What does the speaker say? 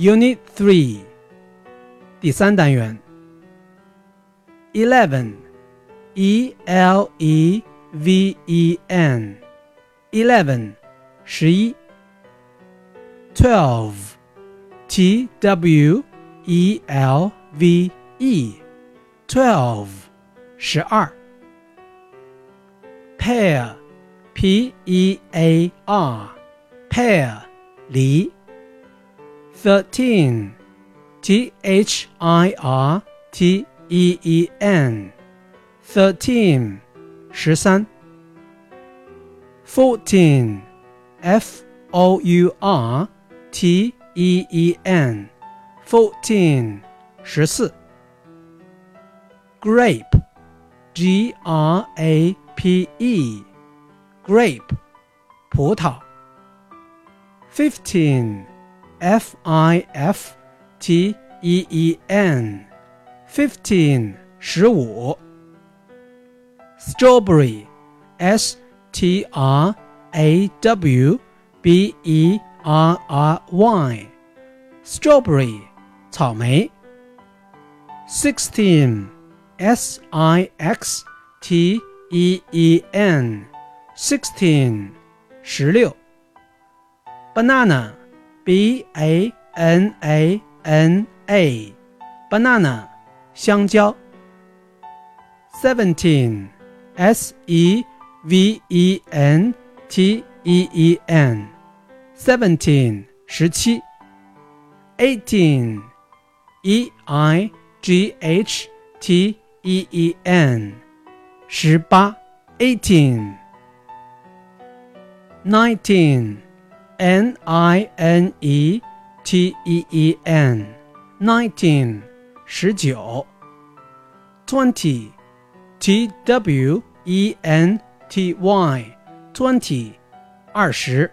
Unit Three，第三单元。Eleven，E L E V E N，eleven，十一。Twelve，T W E L V E，twelve，十二。Pear，P E A R，pear，梨。thirteen, T H I R T E E N, thirteen, 十三。fourteen, F O U R T E E N, fourteen, 十四。grape, G R A P E, grape, 葡萄。fifteen. F I F T E E N fifteen 十五 strawberry S T R A W B E R R Y strawberry 草莓 sixteen S I X T E E N sixteen 十六 banana B A N A N A，banana，香蕉。Seventeen，S E V E N T E E N，seventeen，十七。Eighteen，E I G H T E E N，十八。Eighteen。Nineteen。 N I N E T E E N nineteen 十九 twenty T W E N T Y twenty 二十